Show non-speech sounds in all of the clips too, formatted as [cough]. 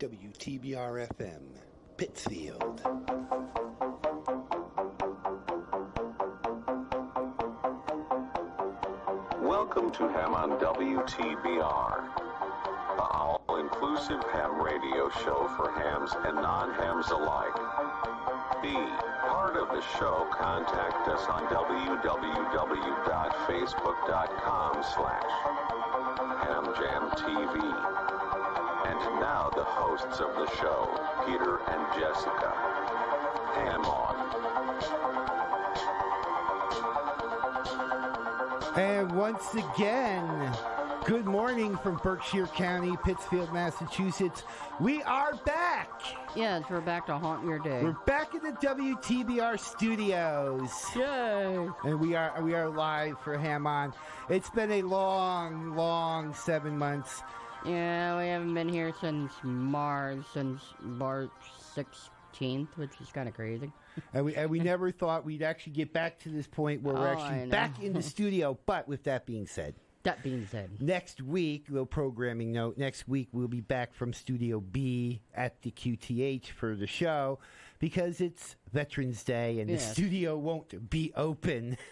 WTBR FM, Pittsfield. Welcome to Ham on WTBR, the all-inclusive ham radio show for hams and non-hams alike. Be part of the show. Contact us on www.facebook.com slash hamjamtv. And now the hosts of the show, Peter and Jessica. Ham on. And once again, good morning from Berkshire County, Pittsfield, Massachusetts. We are back. Yes, we're back to haunt your day. We're back in the WTBR studios. Yay! And we are we are live for Ham On. It's been a long, long seven months. Yeah, we haven't been here since March, since March 16th, which is kind of crazy. And we and we never thought we'd actually get back to this point where we're Oh, actually back in the [laughs] studio. But with that being said, That being said, next week, little programming note, next week we'll be back from Studio B at the QTH for the show because it's Veterans Day and the studio won't be open. [laughs]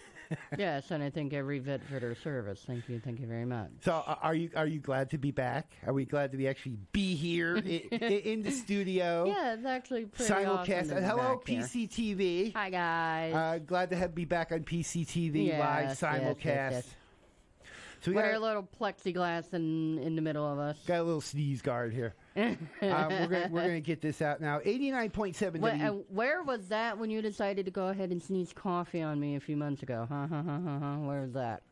yes, and I think every vet for their service. Thank you, thank you very much. So uh, are you are you glad to be back? Are we glad to be actually be here i- [laughs] i- in the studio? Yeah, it's actually pretty Simulcast. awesome to be hello, back here. PCTV. Hi guys. Uh, glad to have be back on PCTV Yes, live simulcast. yes, yes. So we With got, our little plexiglass in in the middle of us. got a little sneeze guard here. [laughs] um, we're gonna we're gonna get this out now. Eighty nine point seven. Wh- uh, where was that when you decided to go ahead and sneeze coffee on me a few months ago? Huh, huh, huh, huh, huh. Where was that?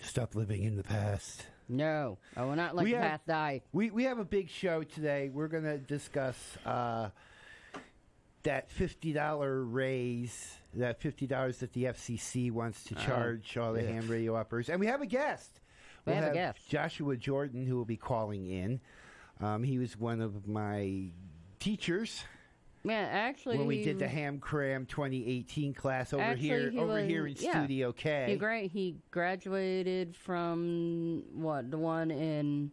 Stop living in the past. No, I will not let We the have- past die. We we have a big show today. We're going to discuss uh, that fifty dollar raise, that fifty dollars that the FCC wants to charge all the yeah. ham radio operators, and we have a guest. We have a guest. Joshua Jordan, who will be calling in. Um, he was one of my teachers Yeah, actually, when we did the Ham Cram 2018 class over Actually, here, he over was- here in yeah. Studio K. He gra- he graduated from what the one in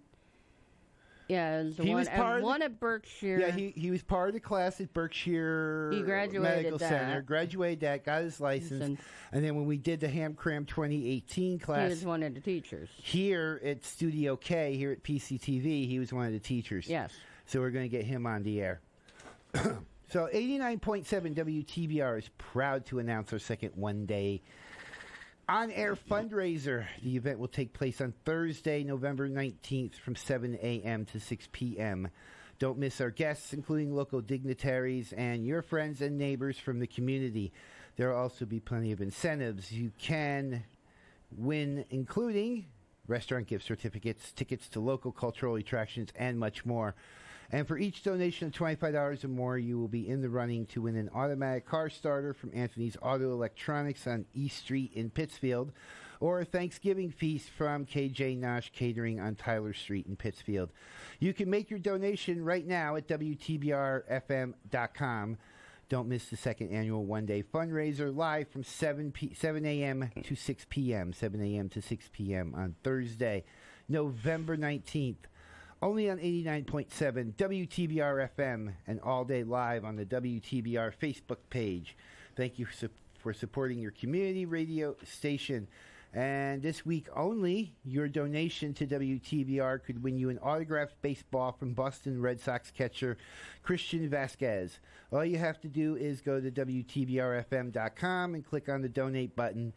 yeah, the He one was part of the- one at Berkshire. Yeah, he, he was part of the class at Berkshire He graduated Medical that. Center. Graduated that, got his license, License. and then when we did the Ham Cram 2018 he class was one of the teachers. here at Studio K, here at PCTV, he was one of the teachers. Yes. So we're going to get him on the air. [clears throat] so 89.7 WTBR is proud to announce our second one-day on-air fundraiser. The event will take place on Thursday, November 19th from 7 a.m. to 6 p.m. Don't miss our guests, including local dignitaries and your friends and neighbors from the community. There will also be plenty of incentives. You can win, including restaurant gift certificates, tickets to local cultural attractions, and much more. And for each donation of $25 or more, you will be in the running to win an automatic car starter from Anthony's Auto Electronics on East Street in Pittsfield, or a Thanksgiving feast from KJ Nosh Catering on Tyler Street in Pittsfield. You can make your donation right now at WTBRFM.com. Don't miss the second annual one day fundraiser live from 7, p- 7 a.m. to 6 p.m. 7 a.m. to 6 p.m. on Thursday, November 19th. Only on 89.7 WTBR FM and all day live on the WTBR Facebook page. Thank you for supporting your community radio station. And this week only, your donation to WTBR could win you an autographed baseball from Boston Red Sox catcher Christian Vazquez. All you have to do is go to WTBRFM.com and click on the donate button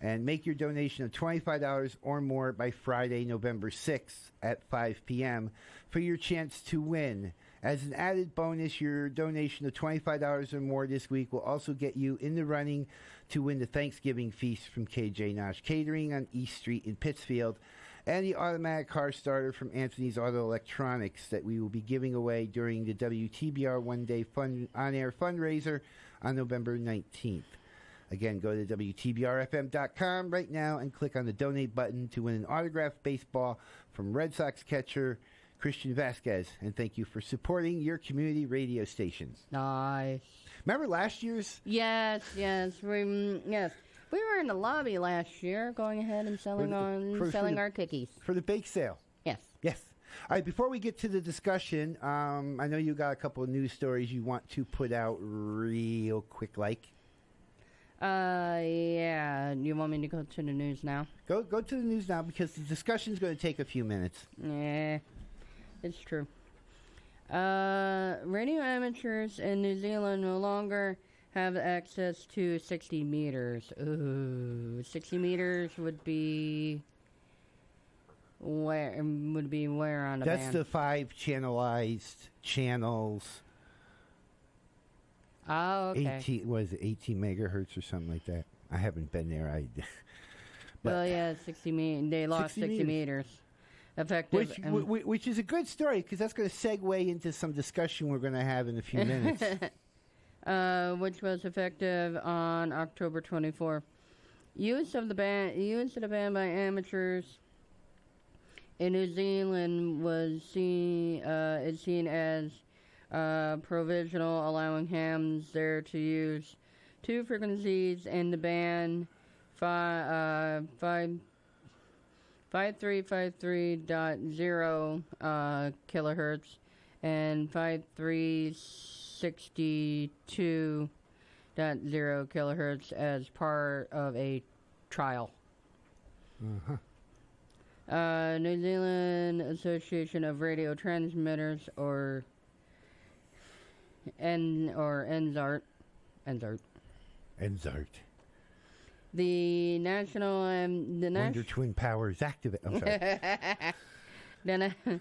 and make your donation of $25 or more by Friday, November 6th at 5 p.m. for your chance to win. As an added bonus, your donation of $25 or more this week will also get you in the running to win the Thanksgiving feast from KJ Nash Catering on East Street in Pittsfield and the automatic car starter from Anthony's Auto Electronics that we will be giving away during the WTBR one day fun on air fundraiser on November 19th. Again, go to WTBRFM.com right now and click on the donate button to win an autographed baseball from Red Sox catcher Christian Vazquez. And thank you for supporting your community radio stations. Nice. Remember last year's? Yes, yes, we mm, yes. We were in the lobby last year, going ahead and selling the- on for- for selling the- our cookies. For the bake sale. Yes. Yes. All right, before we get to the discussion, um, I know you got a couple of news stories you want to put out real quick, like. Uh, yeah. You want me to go to the news now? Go go to the news now because the discussion is going to take a few minutes. Yeah, it's true. Uh, radio amateurs in New Zealand no longer have access to 60 meters. Ooh, 60 meters would be where would be where on a That's band? the five channelized channels. Oh, okay. 18 was it 18 megahertz or something like that. I haven't been there. I [laughs] but- well, yeah, 60 me. They lost 60 60, meters. meters. Effective. which whi- which is a good story because that's going to segue into some discussion we're going to have in a few minutes. [laughs] uh, which was effective on October 24. Use of the ban, use of the ban by amateurs in New Zealand was seen uh, is seen as uh, provisional, allowing hams there to use two frequencies in the band five uh, five. 5353.0 uh, kilohertz and 5362.0 kilohertz as part of a trial. uh-huh. Uh, New Zealand Association of Radio Transmitters, or N or NZART, NZART. Enzart. The national um, the Wonder national Twin Powers activate. I'm sorry. [laughs] the na- [laughs]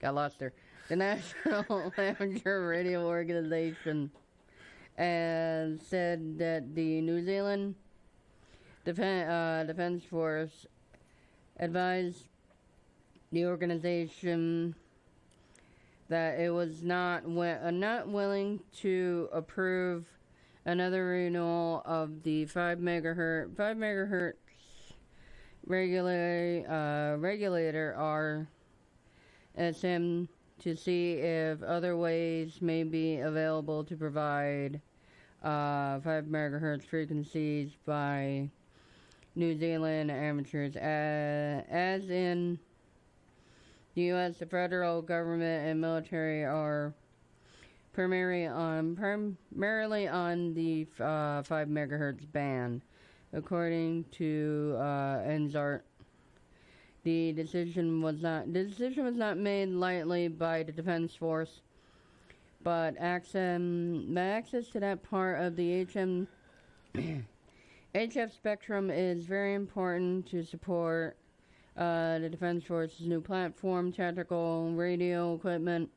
got lost there. The National [laughs] Amateur Radio Organization and said that the New Zealand Defen- uh, Defense Force advised the organization that it was not wi- uh, not willing to approve another renewal of the five megahertz five megahertz regulator uh, regulator to see if other ways may be available to provide uh, 5 megahertz frequencies by New Zealand amateurs. Uh, as in the U.S., the federal government and military are primarily on primarily on the uh, 5 megahertz band, according to uh, NZART. The decision was not the decision was not made lightly by the defense force, but access, access to that part of the HM HF [clears throat] spectrum is very important to support uh, the defense force's new platform, tactical radio equipment,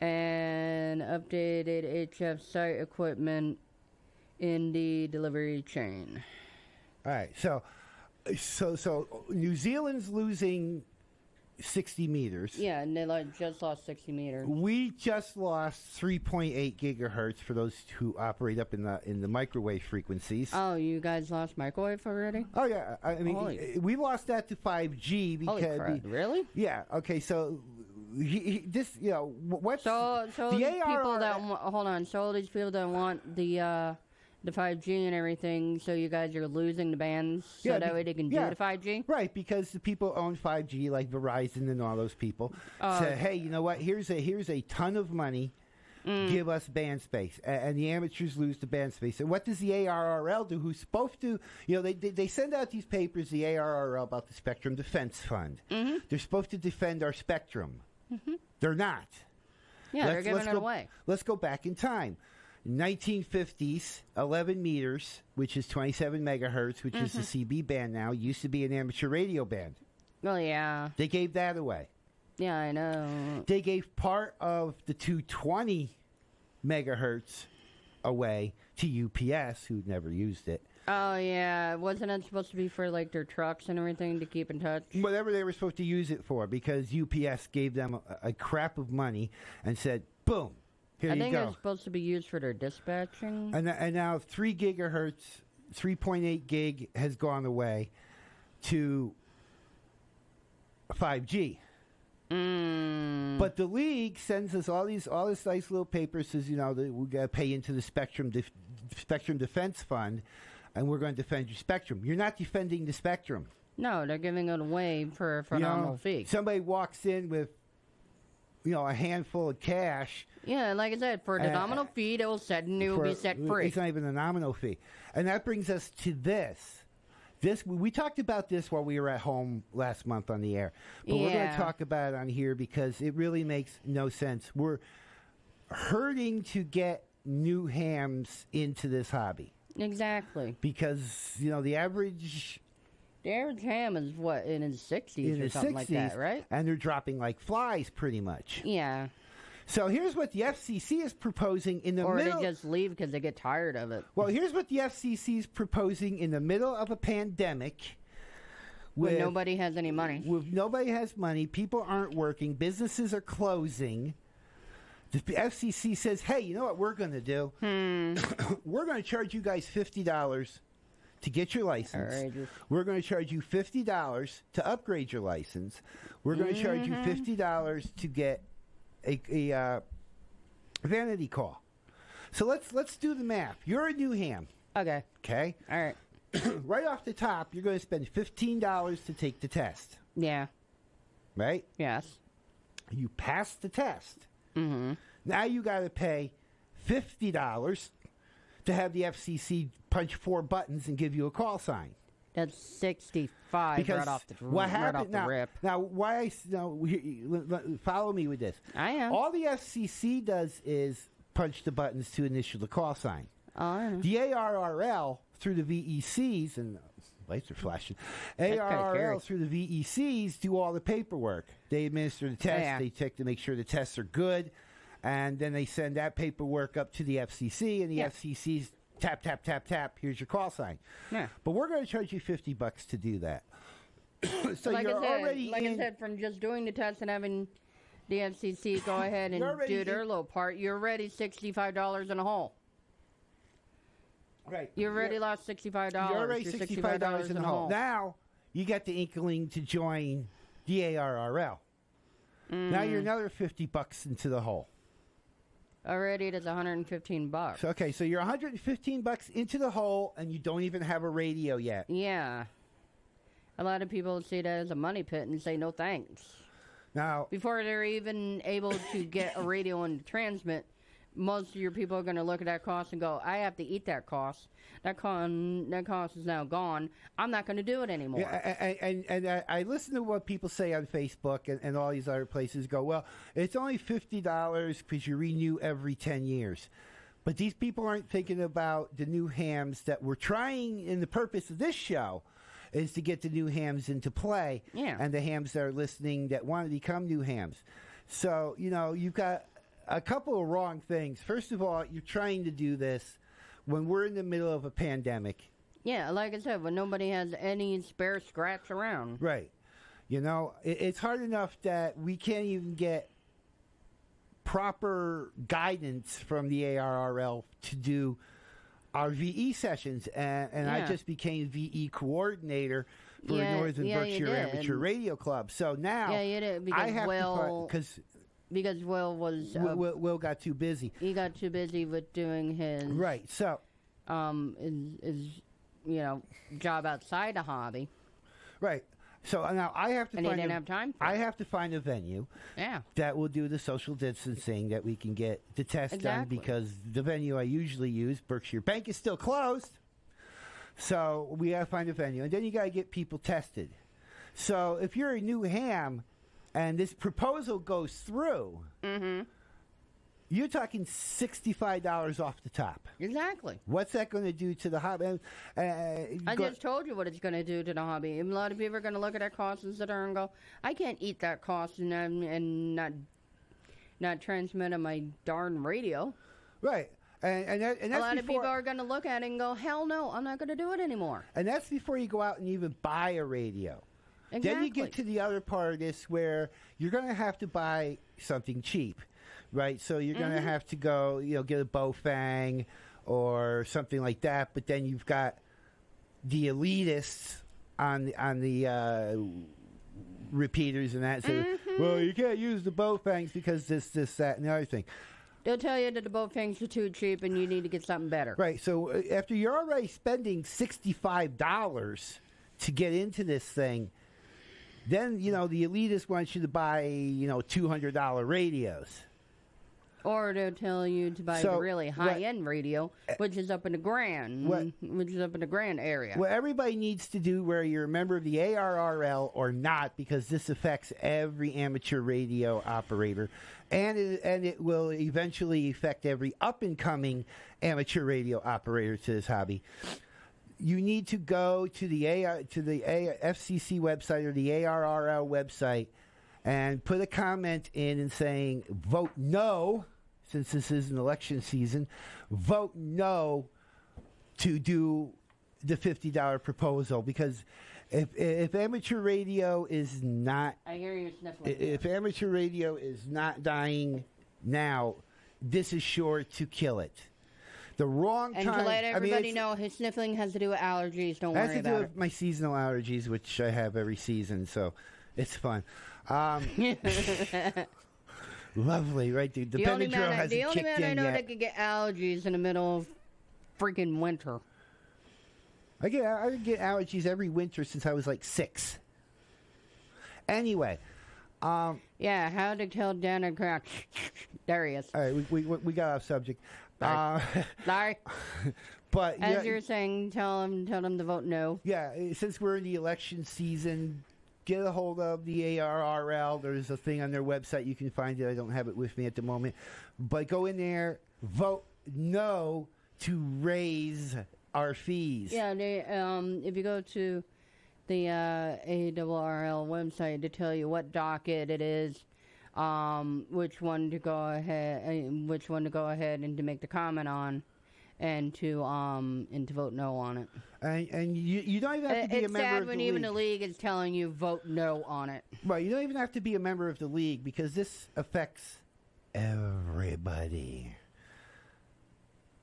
and updated HF site equipment in the delivery chain. All right, so so so New Zealand's losing sixty meters. Yeah, and they like just lost 60 meters. We just lost three point eight gigahertz for those who operate up in the in the microwave frequencies. Oh, you guys lost microwave already? Oh yeah, I mean Holy- we lost that to five G because Holy crap! Really? yeah. Okay, so he, he, this you know what's So, so the these ARR people that hold on, so all these people that want the uh, the 5G and everything, so you guys are losing the bands, so Yeah, that be- way they can yeah. do the 5G. Right, because the people own 5G, like Verizon and all those people, Oh, say, "Hey, you know what? Here's a here's a ton of money. Mm. Give us band space." A- And, the amateurs lose the band space. And what does the ARRL do? Who's supposed to, you know, they they, they send out these papers, the ARRL about the Spectrum Defense Fund. Mm-hmm. They're supposed to defend our spectrum. They're not. Yeah, they're Let's- giving let's it go- away. Let's go back in time. 1950s, 11 meters, which is 27 megahertz, which is the Mm-hmm. CB band now, used to be an amateur radio band. Oh, yeah, They gave that away. yeah, I know. They gave part of the 220 megahertz away to UPS, who never used it. Oh yeah, wasn't it supposed to be for like their trucks and everything to keep in touch? Whatever they were supposed to use it for, because UPS gave them a, a crap of money and said, boom, here I you think go. it's supposed to be used for their dispatching. And, and now 3 gigahertz, 3.8 gig has gone away to 5G. Mm. But the league sends us all these all this nice little paper says you know that we got to pay into the Spectrum Def- Spectrum Defense Fund, and we're going to defend your Spectrum. You're not defending the Spectrum. No, they're giving it away for a You phenomenal know, fee. Somebody walks in with, you know, a handful of cash. Yeah, like I said, for the Uh, nominal fee, they will set and it will be set free. It's not even a nominal fee, and that brings us to this. This we talked about this while we were at home last month on the air, but we're going to talk about it on here because it really makes no sense. We're hurting to get new hams into this hobby Exactly. because you know the average Average ham is what in his sixties or something like that, right? and they're dropping like flies pretty much. Yeah. So here's what the FCC is proposing in the Or middle. Or they just leave because they get tired of it. Well, here's what the FCC is proposing in the middle of a pandemic. When nobody has any money. with nobody has money, people aren't working, businesses are closing. The FCC says, "Hey, you know what we're going to do? Hmm. [coughs] we're going to charge you guys fifty dollars to get your license. We're going to charge you fifty dollars to upgrade your license. We're going to charge Mm-hmm. you fifty dollars to get a, a uh, vanity call. So let's let's do the math. You're a new ham, Okay. okay? All right. [clears throat] right off the top, you're going to spend fifteen dollars to take the test, Yeah. right? Yes. You pass the test. Mm-hmm. Now you got to pay fifty dollars to have the FCC punch four buttons and give you a call sign. That's sixty-five Because right off the what right happened off the now? rip. Now, why? I Now, we- l- l- follow me with this. I am. All the FCC does is punch the buttons to initial the call sign. I know. The ARRL through the VECs and uh, lights are flashing. ARRL through the VECs do all the paperwork. They administer the tests. Yeah. They check to make sure the tests are good, and then they send that paperwork up to the FCC, and the Yeah. FCC's tap tap tap tap. Here's your call sign. Yeah. But we're going to charge you fifty bucks to do that. [coughs] so like you're I said, already like in. I said, from just doing the test and having the FCC go [coughs] ahead and You're do their in- little part, you're already sixty-five dollars in a hole. right. You already You're- lost sixty-five dollars. You're already You're sixty-five dollars in the hole. Now you got the inkling to join the ARRL. Now Mm. you're another fifty bucks into the hole. Already, that's one hundred and fifteen bucks. So, okay, so you're 115 bucks into the hole, and you don't even have a radio yet. yeah. A lot of people see that as a money pit and say no thanks. Now, Before they're even able to get a radio and transmit, most of your people are going to look at that cost and go, "I have to eat that cost. That con that cost is now gone. I'm not going to do it anymore." yeah, and, and, and I, I listen to what people say on Facebook and, and all these other places. Go, well, it's only fifty dollars because you renew every ten years. But these people aren't thinking about the new hams that we're trying. And the purpose of this show is to get the new hams into play. Yeah. And the hams that are listening that want to become new hams. So you know you've got a couple of wrong things. First of all, you're trying to do this when we're in the middle of a pandemic. Yeah, like I said, when nobody has any spare scraps around. Right. You know, it, it's hard enough that we can't even get proper guidance from the ARRL to do our VE sessions, and, and I just became VE coordinator for Yeah, Northern yeah, Berkshire. Amateur Radio Club. So now, Yeah, you did, I because have Will- because Because Will was uh, Will, Will, Will got too busy. he got too busy with doing his Right. So um his, his you know job outside the hobby, right. So now I have to and he find didn't a, have time. For I it. have to find a venue. yeah, that will do the social distancing that we can get the test done because the venue I usually use, Berkshire Bank, is still closed. So we got to find a venue, and then you got to get people tested. So if you're a new ham, and this proposal goes through, mm-hmm. you're talking sixty-five dollars off the top. exactly. What's that going to do to the hobby? Uh, I go- just told you what it's going to do to the hobby. A lot of people are going to look at that cost and sit there and go, "I can't eat that cost and um, and not not transmit on my darn radio." right, and and, that, and A lot of people are going to look at it and go, "Hell no, I'm not going to do it anymore." And that's before you go out and even buy a radio. Exactly. Then you get to the other part of this where you're going to have to buy something cheap, right? So you're going to Mm-hmm. have to go, you know, get a Baofeng or something like that. But then you've got the elitists on the, on the uh, repeaters and that. So, Mm-hmm. well, you can't use the Baofengs because this, this, that, and the other thing. They'll tell you that the boat things are too cheap and you need to get something better. Right. So uh, after you're already spending sixty-five dollars to get into this thing, then you know the elitist wants you to buy you know two hundred dollar radios. Or to tell you to buy So, the really high end radio, which is up in the Grand, What- which is up in the Grand area. What everybody needs to do, whether you're a member of the ARRL or not, because this affects every amateur radio operator, and it, and it will eventually affect every up and coming amateur radio operator to this hobby. You need to go to the A to the A, FCC website or the ARRL website and put a comment in and saying vote no since this is an election season vote no to do the $50 proposal because if if amateur radio is not I hear you sniffling. if amateur radio is not dying now this is sure to kill it the wrong and time to let I mean, everybody know, his sniffling has to do with allergies. Don't it has worry to do about with my seasonal allergies, which I have every season, so it's fun. Um, [laughs] lovely, right, dude? The, the only Benadryl man, I, hasn't the only kicked man I in know yet. that could get allergies in the middle of freaking winter. I get I get allergies every winter since I was like six. Anyway, um, Yeah, how to kill Crack. [laughs] there he is. all right, we we, we got off subject. Uh, Larry, [laughs] but as yeah, you're saying, tell them tell him to vote no. yeah, eh, since we're in the election season, get a hold of the ARRL. There's a thing on their website you can find it. I don't have it with me at the moment, but go in there, vote no to raise our fees. Yeah, they, um, if you go to the uh, ARRL website to tell you what docket it is, um, which one to go ahead, which one to go ahead and to make the comment on, and to um and to vote no on it. and and you you don't even have to be a it's member sad of when the even league. the league is telling you vote no on it. Right, you don't even have to be a member of the league because this affects everybody.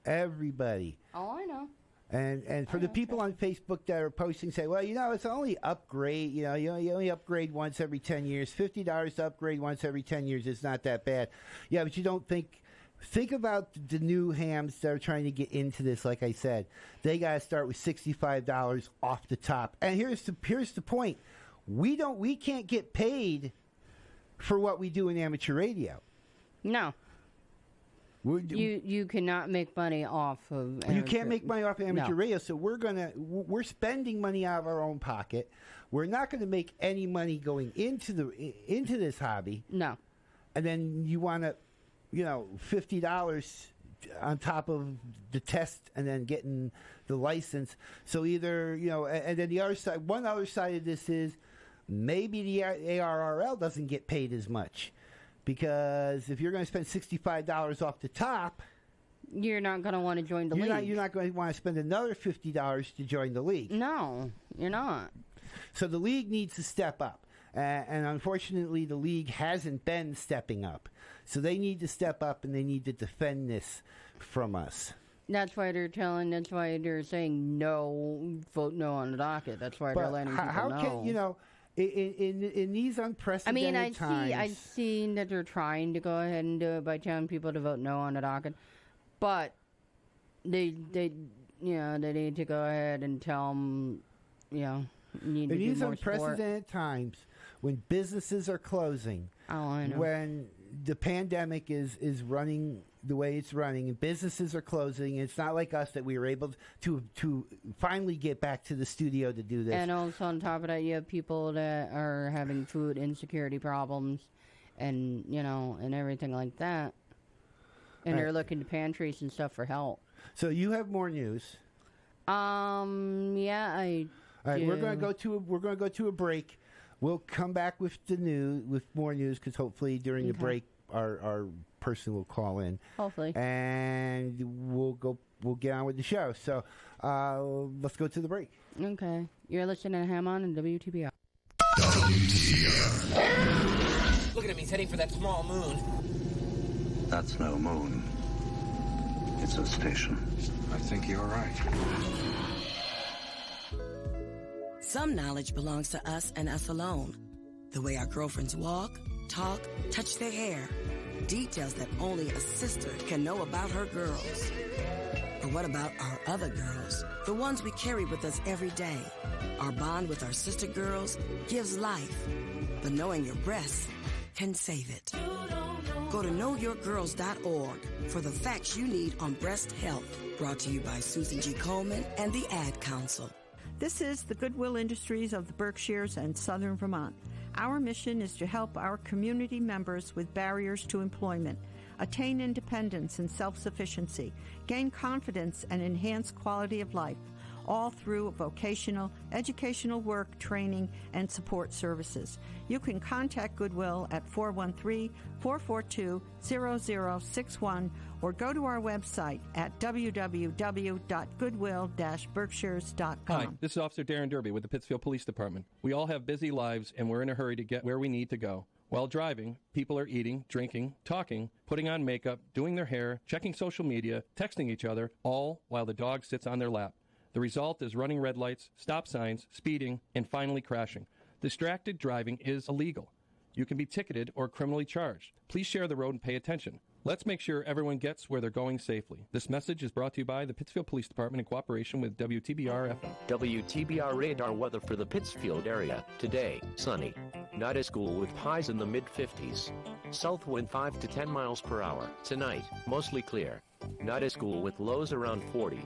Everybody. Oh, I know. And and for the oh, people on Facebook that are posting, say, well, you know, it's only upgrade. You know, you only, you only upgrade once every ten years. Fifty dollars to upgrade once every ten years is not that bad. Yeah, but you don't think. Think about the new hams that are trying to get into this. Like I said, they got to start with sixty-five dollars off the top. And here's the here's the point: we don't we can't get paid for what we do in amateur radio. No, you you cannot make money off of. You can't make money off amateur No. radio, so we're gonna we're spending money out of our own pocket. We're not going to make any money going into the into this hobby, No. and then you want to, you know, fifty dollars on top of the test, and then getting the license. So either you know, and, and then the other side, one other side of this is maybe the ARRL doesn't get paid as much because if you're going to spend sixty five dollars off the top. You're not going to want to join the You're league. not, you're not going to want to spend another fifty dollars to join the league. No, you're not. So the league needs to step up, uh, and unfortunately, the league hasn't been stepping up. So they need to step up, and they need to defend this from us. That's why they're telling. That's why they're saying no. Vote no on the docket. That's why they're But letting how, people how know. can you know? In, in in these unprecedented times. I mean, I times, see. I've seen that they're trying to go ahead and do it by telling people to vote no on the docket, but they they you know they need to go ahead and tell them you know need to in do more unprecedented times when businesses are closing, Oh, I know. when the pandemic is is running the way it's running and businesses are closing it's not like us that we were able to to finally get back to the studio to do this And also on top of that, you have people that are having food insecurity problems, and you know, and everything like that. And Right. they're looking to pantries and stuff for help. so you have more news Um, yeah, I. all right we're going to go to a, we're going to go to a break we'll come back with the news with more news because hopefully during the break our our person will call in Hopefully. and we'll go we'll get on with the show so uh, let's go to the break Okay. You're listening to Ham on and WTBR. Look at him, he's heading for that small moon. That's no moon. It's a station. I think you're right. Some knowledge belongs to us and us alone. The way our girlfriends walk, talk, touch their hair. Details that only a sister can know about her girls. But what about our other girls? The ones we carry with us every day. Our bond with our sister girls gives life. But knowing your breasts can save it. Go to knowyourgirls.org for the facts you need on breast health. Brought to you by Susan G. Komen and the Ad Council. This is the Goodwill Industries of the Berkshires and Southern Vermont. Our mission is to help our community members with barriers to employment attain independence and self sufficiency, gain confidence, and enhance quality of life, all through vocational, educational work, training, and support services. You can contact Goodwill at 413 442 0061 or go to our website at www.goodwill berkshires.com. Hi, this is Officer Darren Derby with the Pittsfield Police Department. We all have busy lives and we're in a hurry to get where we need to go. While driving, people are eating, drinking, talking, putting on makeup, doing their hair, checking social media, texting each other, all while the dog sits on their lap. The result is running red lights, stop signs, speeding, and finally crashing. Distracted driving is illegal. You can be ticketed or criminally charged. Please share the road and pay attention. Let's make sure everyone gets where they're going safely. This message is brought to you by the Pittsfield Police Department in cooperation with WTBR FM. WTBR radar weather for the Pittsfield area. Today, sunny. Not a school with highs in the mid 50s. South wind 5 to 10 miles per hour. Tonight, mostly clear. Not a school with lows around 40.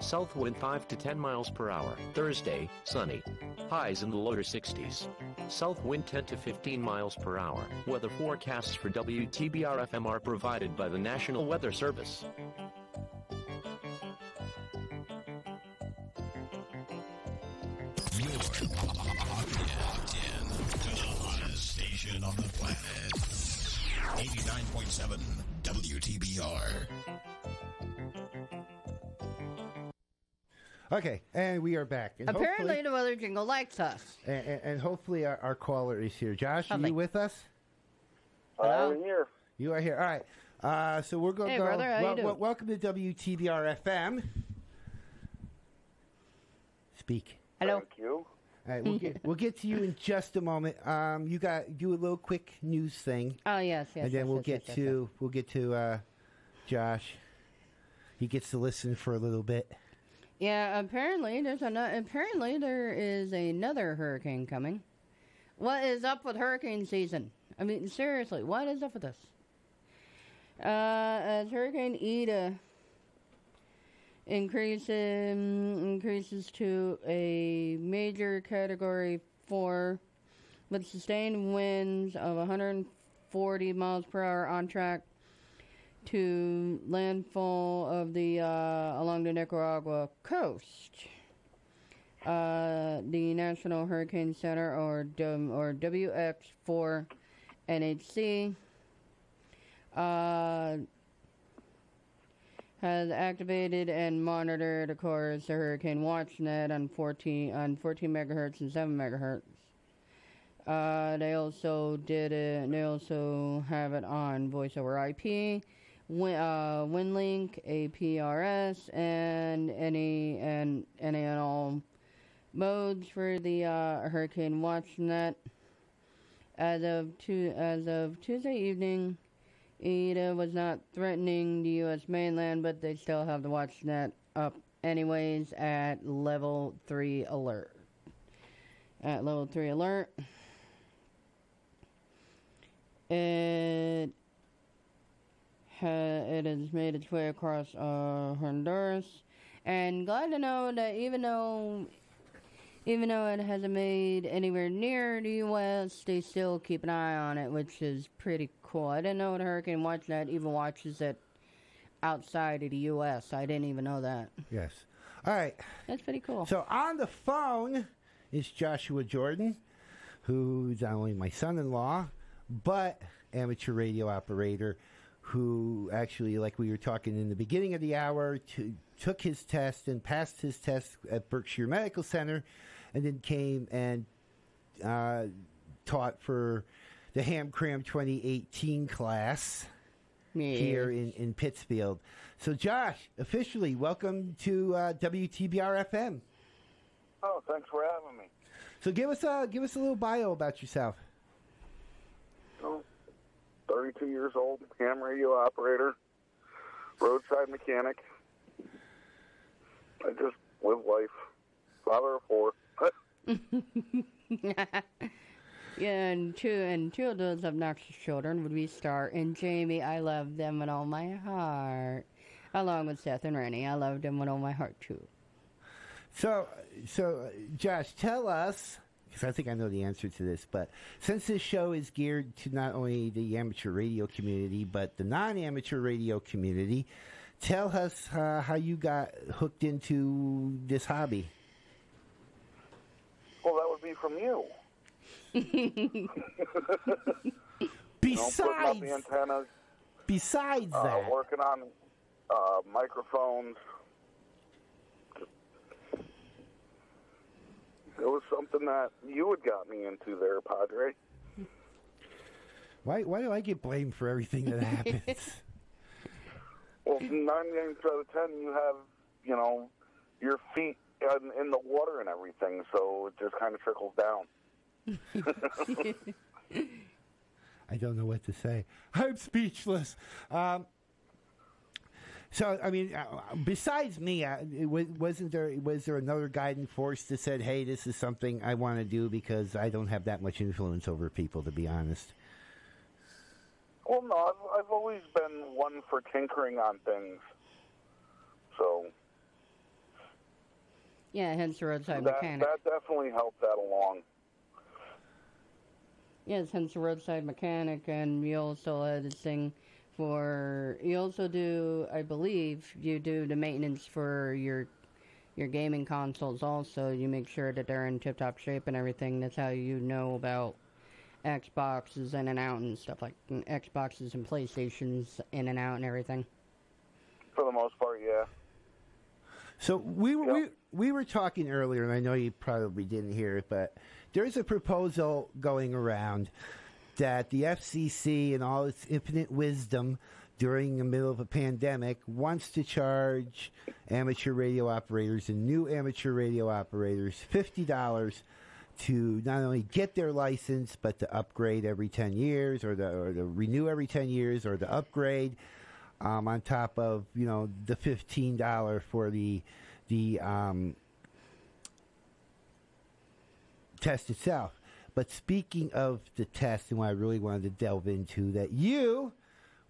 South wind 5 to 10 miles per hour. Thursday, sunny. Highs in the lower 60s. South wind 10 to 15 miles per hour. Weather forecasts for WTBR FM are provided by the National Weather Service. On the planet. 89.7 WTBR. Okay, and we are back. And Apparently, the weather jingle likes us. and, and- and hopefully our, our caller is here. Josh, are you with us? Hello? I'm here. You are here. All right. Uh, so we're going to Hey, go. brother, how you doing? wel- welcome to WTBR FM. Speak. Hello. Thank you. All right, we'll get [laughs] we'll get to you in just a moment. Um, you got do a little quick news thing, Oh yes, yes. and then yes, we'll yes, get yes, yes, to we'll get to uh, Josh. He gets to listen for a little bit. Yeah, apparently there's another. Apparently there is another hurricane coming. What is up with hurricane season? I mean, seriously, what is up with this? Uh, as Hurricane Eta increases increases to a major Category Four, with sustained winds of 140 miles per hour on track to landfall of the uh, along the Nicaragua coast. Uh, the National Hurricane Center, or or WX4 NHC, uh, has activated and monitored, of course, the Hurricane WatchNet on 14 on 14 megahertz and 7 megahertz. Uh, they also did it. They also have it on voice over IP, Uh, WinLink, APRS, and any and any and all modes for the uh, Hurricane WatchNet. As of tu- as of Tuesday evening, Eta was not threatening the U.S. mainland, but they still have the WatchNet up anyways at level three alert. At level three alert. It it has made its way across uh, Honduras, and glad to know that even though even though it hasn't made anywhere near the U.S., they still keep an eye on it, which is pretty cool. I didn't know the Hurricane WatchNet even watches it outside of the U.S. I didn't even know that. Yes. All right. That's pretty cool. So on the phone is Joshua Jordan, who's not only my son-in-law, but amateur radio operator, who actually, like we were talking in the beginning of the hour, to, took his test and passed his test at Berkshire Medical Center, and then came and uh, taught for the Ham Cram 2018 class here in, in Pittsfield. So, Josh, officially, welcome to uh, WTBR FM. Oh, thanks for having me. So, give us a give us a little bio about yourself. Oh, 32 years old, ham radio operator, roadside mechanic. I just live life. Father of four. [laughs] yeah, and two and two of those obnoxious children would be Star and Jamie. I love them with all my heart, along with Seth and Rennie. I love them with all my heart too. So, so uh, Josh, tell us because I think I know the answer to this. But since this show is geared to not only the amateur radio community but the non-amateur radio community, tell us uh, how you got hooked into this hobby. Well, that would be from you. besides, [laughs] you know, putting up the antennas. Besides uh, that, working on uh, microphones. It was something that you had got me into there, Padre. Why, why do I get blamed for everything that [laughs] happens? well, nine games out of ten, you have, you know, your feet in, in the water and everything, so it just kind of trickles down. [laughs] I don't know what to say. I'm speechless. Um, so, I mean, uh, besides me, uh, wasn't there was there another guiding force that said, "Hey, this is something I want to do because I don't have that much influence over people." To be honest. Well, no, I've, I've always been one for tinkering on things. So. Yeah, hence the roadside that, mechanic. That definitely helped that along. Yes, hence the roadside mechanic, and you also had this thing for you also do I believe you do the maintenance for your your gaming consoles also. You make sure that they're in tip top shape and everything. That's how you know about Xboxes in and out and stuff like and Xboxes and PlayStations in and out and everything. For the most part yeah. So we were yep. we, we were talking earlier and I know you probably didn't hear it but there's a proposal going around that the FCC, in all its infinite wisdom during the middle of a pandemic, wants to charge amateur radio operators and new amateur radio operators $50 to not only get their license, but to upgrade every 10 years or to, or to renew every 10 years or to upgrade um, on top of, you know, the $15 for the, the um, test itself. But speaking of the test and what I really wanted to delve into, that you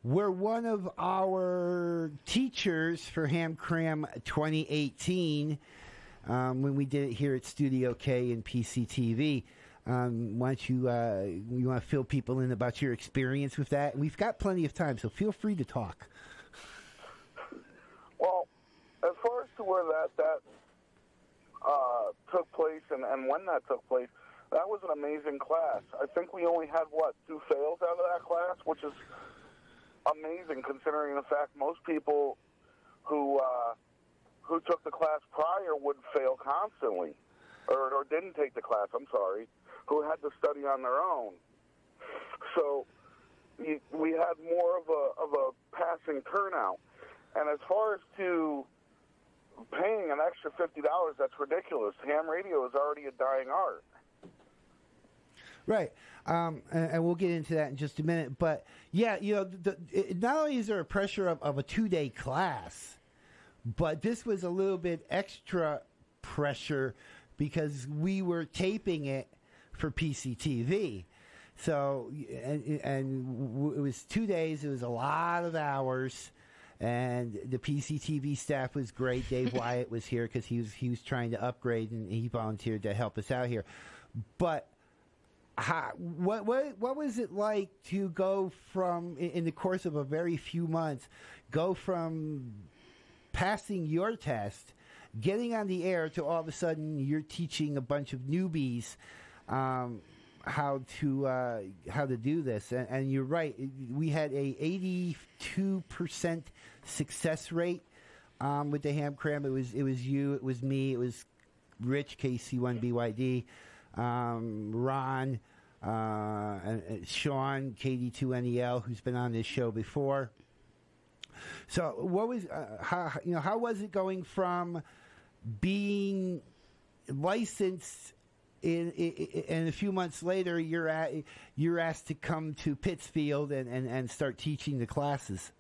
were one of our teachers for Ham Cram 2018 um, when we did it here at Studio K and PCTV. Um, why don't you uh, you want to fill people in about your experience with that? We've got plenty of time, so feel free to talk. Well, as far as to where that that uh, took place and, and when that took place, that was an amazing class. I think we only had what two fails out of that class, which is amazing considering the fact most people who uh, who took the class prior would fail constantly, or, or didn't take the class. I'm sorry, who had to study on their own. So we had more of a of a passing turnout. And as far as to paying an extra fifty dollars, that's ridiculous. Ham radio is already a dying art. Right. Um, and, and, we'll get into that in just a minute. But yeah, you know, the, it, not only is there a pressure of, of a two day class, but this was a little bit extra pressure because we were taping it for PCTV. So, and, and it was two days, it was a lot of hours. And the PCTV staff was great. Dave [laughs] Wyatt was here because he was he was trying to upgrade and he volunteered to help us out here. But how, what what what was it like to go from in the course of a very few months go from passing your test getting on the air to all of a sudden you're teaching a bunch of newbies um, how to uh, how to do this? And, and, you're right we had a 82% success rate um, with the ham cram. It was it was you it was me it was rich kc1byd um, Ron, uh, and, Sean, KD2NEL, who's been on this show before. So, what was uh, how you know how was it going from being licensed in, in, and a few months later you're at, you're asked to come to Pittsfield and, and, and start teaching the classes?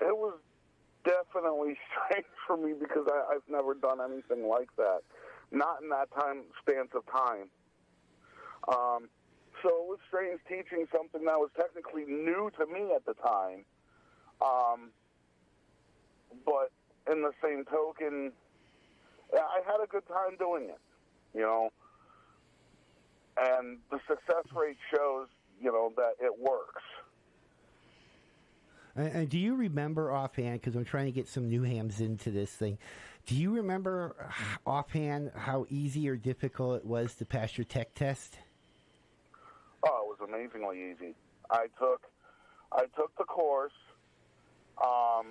It was definitely [laughs] strange for me because I, I've never done anything like that. Not in that time stance of time. Um, so it was strange teaching something that was technically new to me at the time. Um, but in the same token, I had a good time doing it, you know. And the success rate shows, you know, that it works. And, and do you remember offhand? Because I'm trying to get some new hams into this thing. Do you remember offhand how easy or difficult it was to pass your tech test? Oh, it was amazingly easy. I took I took the course, um,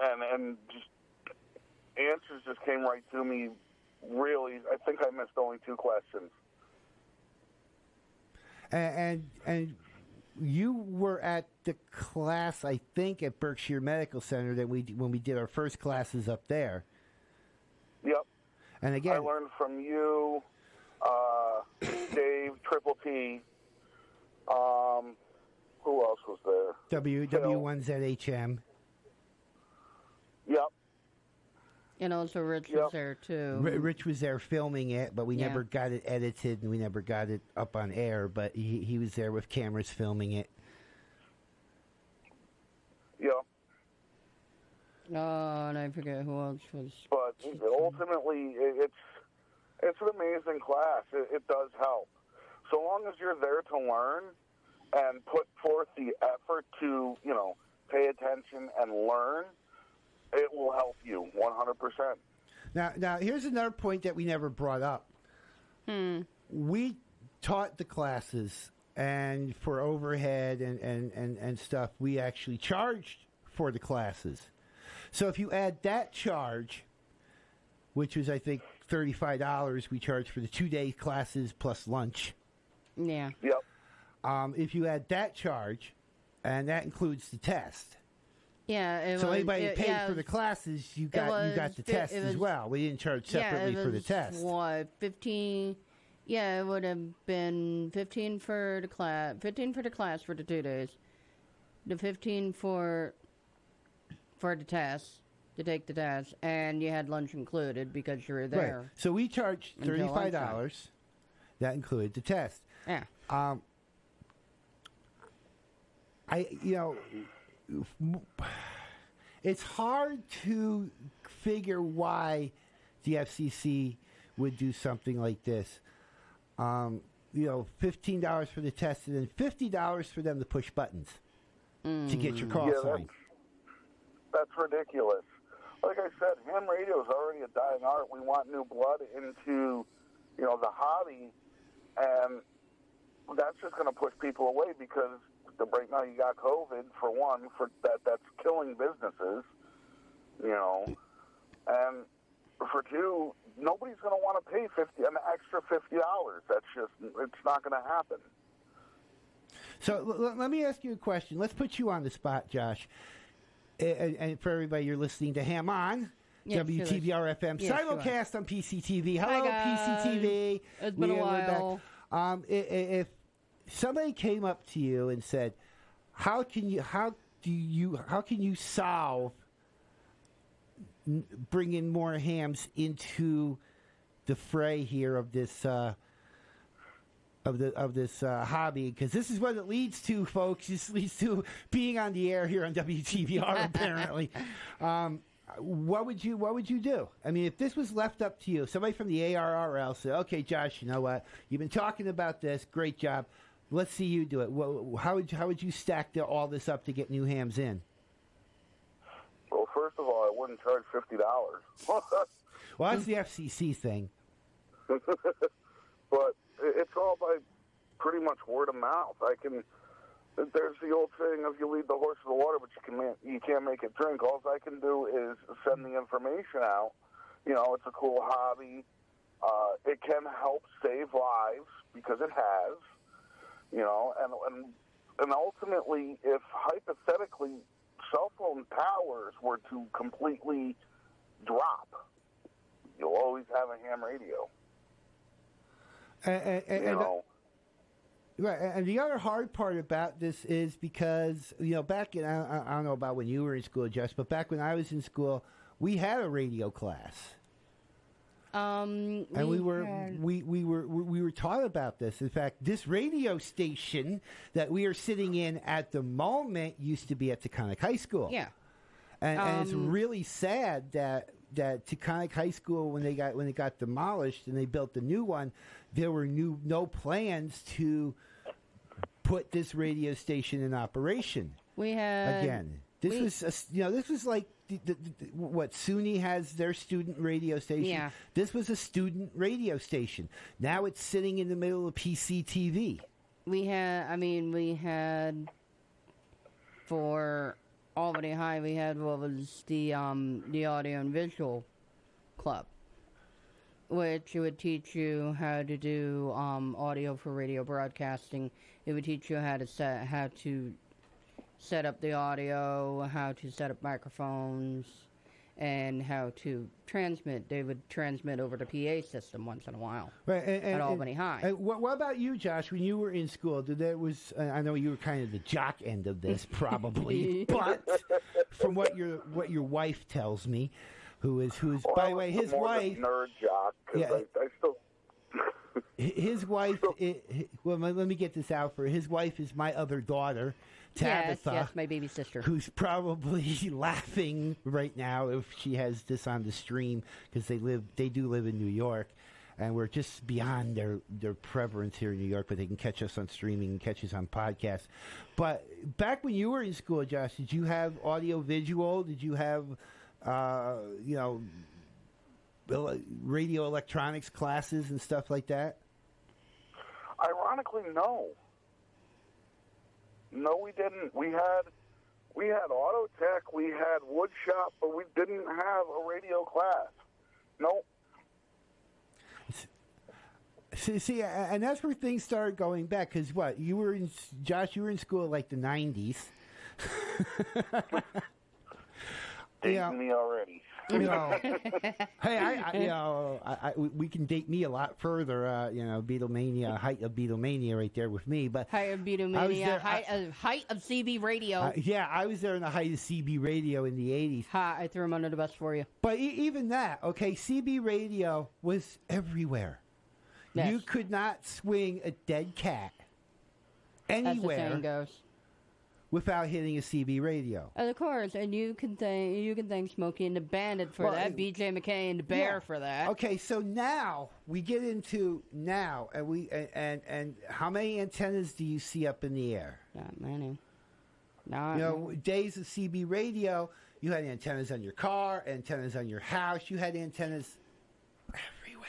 and and just answers just came right to me. Really, I think I missed only two questions. And, and and you were at the class, I think, at Berkshire Medical Center that we when we did our first classes up there. Yep. And again, I learned from you, uh, [coughs] Dave, Triple T. Um, who else was there? W W one ZHM. Yep. And also Rich was there too. R- Rich was there filming it, but we Yeah. never got it edited and we never got it up on air. But he, he was there with cameras filming it. Yeah. Oh, and I forget who else was. But ultimately, it- it's it's an amazing class. It, it does help. So long as you're there to learn and put forth the effort to, you know, pay attention and learn, it will help you 100%. Now, now here's another point that we never brought up. Hmm. We taught the classes, and for overhead and, and, and, and stuff, we actually charged for the classes. So if you add that charge, which was I think thirty five dollars, we charged for the two day classes plus lunch. Yeah. Yep. Um, if you add that charge, and that includes the test. Yeah. It so was, anybody it, paid yeah, for the classes, you got you got the fi- test it as well. We didn't charge yeah, separately it for the test. What fifteen? Yeah, it would have been fifteen for the class. Fifteen for the class for the two days. The fifteen for for the test to take the test, and you had lunch included because you were there. Right. So we charged thirty five dollars. That included the test. Yeah. Um, I you know, it's hard to figure why the FCC would do something like this. Um, you know, fifteen dollars for the test, and then fifty dollars for them to push buttons to get your call Yeah, sign. That's ridiculous. Like I said, ham radio is already a dying art. We want new blood into, you know, the hobby, and that's just going to push people away because the, right now you got COVID for one, for that that's killing businesses, you know, and for two, nobody's going to want to pay fifty an extra fifty dollars. That's just it's not going to happen. So l- l- let me ask you a question. Let's put you on the spot, Josh. And, and for everybody, you're listening to Ham On. Yes, WTBR FM Yes, sure. simulcast on PCTV. Hi, Hello, guys. PCTV. It's been a We- we're while. Um, i- i- if somebody came up to you and said, "How can you? How do you? How can you solve bringing more hams into the fray here of this?" Uh, of the of this uh, hobby because this is what it leads to, folks. This leads to being on the air here on WTBR. [laughs] apparently, um, what would you what would you do? I mean, if this was left up to you, somebody from the ARRL said, "Okay, Josh, you know what? You've been talking about this. Great job. Let's see you do it." Wha- How would how would you stack the, all this up to get new hams in? Well, first of all, I wouldn't charge fifty dollars. [laughs] Well, that's the FCC thing. [laughs] but it's all by pretty much word of mouth. I can. There's the old saying of you lead the horse to the water, but you can ma- you can't make it drink. All I can do is send the information out. You know, it's a cool hobby. Uh, it can help save lives because it has. You know, and and and ultimately, if hypothetically cell phone towers were to completely drop, you'll always have a ham radio. And, and, You and- know. Right, and the other hard part about this is because you know back in I, I- I don't know about when you were in school, Jess, but back when I was in school, we had a radio class, Um, and we were had- we, we were we we were taught about this. In fact, this radio station that we are sitting in at the moment used to be at Taconic High School. Yeah. and, and it's Um, really sad that that Taconic High School when they got when it got demolished and they built the new one, there were new no plans to put this radio station in operation we had again. This we- was a you know this was like the, the, the, what SUNY has their student radio station. Yeah. This was a student radio station. Now it's sitting in the middle of PCTV. We had, I mean, we had for Albany High, we had what was the um the audio and visual club, which would teach you how to do um audio for radio broadcasting. It would teach you how to set how to set up the audio, how to set up microphones, and how to transmit. They would transmit over the PA system once in a while Right, and, and, at Albany and- High. and what, what about you, Josh? When you were in school, did that was uh, I know you were kind of the jock end of this, [laughs] probably, [laughs] but from what your what your wife tells me, who is who is Well, by the way his more wife, the nerd jock. 'cause Yeah. I, I still his [laughs] wife. i hi- well, let let me get this out for his wife is my other daughter, yes, Tabitha. yes, my baby sister. who's probably [laughs] laughing right now if she has this on the stream because they live they do live in New York and we're just beyond their their prevalence here in New York but they can catch us on streaming and catch us on podcasts but back when you were in school Josh did you have audio visual did you have uh, you know radio electronics classes and stuff like that Ironically, no. No, we didn't. We had we had auto tech, we had wood shop, but we didn't have a radio class. No. See, see, and that's where things started going back. Because what you were in, Josh, you were in school like the '90s. [laughs] Dating me already. You know, [laughs] hey, I, I you know, I, I, we can date me a lot further. Uh, you know, Beatlemania, height of Beatlemania, right there with me. But Height of Beatlemania, there- height, of, height of CB radio. uh, yeah, I was there in the height of CB radio in the '80s. ha, I threw him under the bus for you. But e- even that, okay, CB radio was everywhere. Yes. You could not swing a dead cat As the anywhere saying goes. Without hitting a CB radio. And Of course, and you can thank you can thank Smokey and the Bandit for Well, that, it- BJ McKay and the Bear Yeah. for that. Okay, so now we get into now, and we and, and and how many antennas do you see up in the air? Not many. Not You know, days of CB radio, you had antennas on your car, antennas on your house, you had antennas everywhere.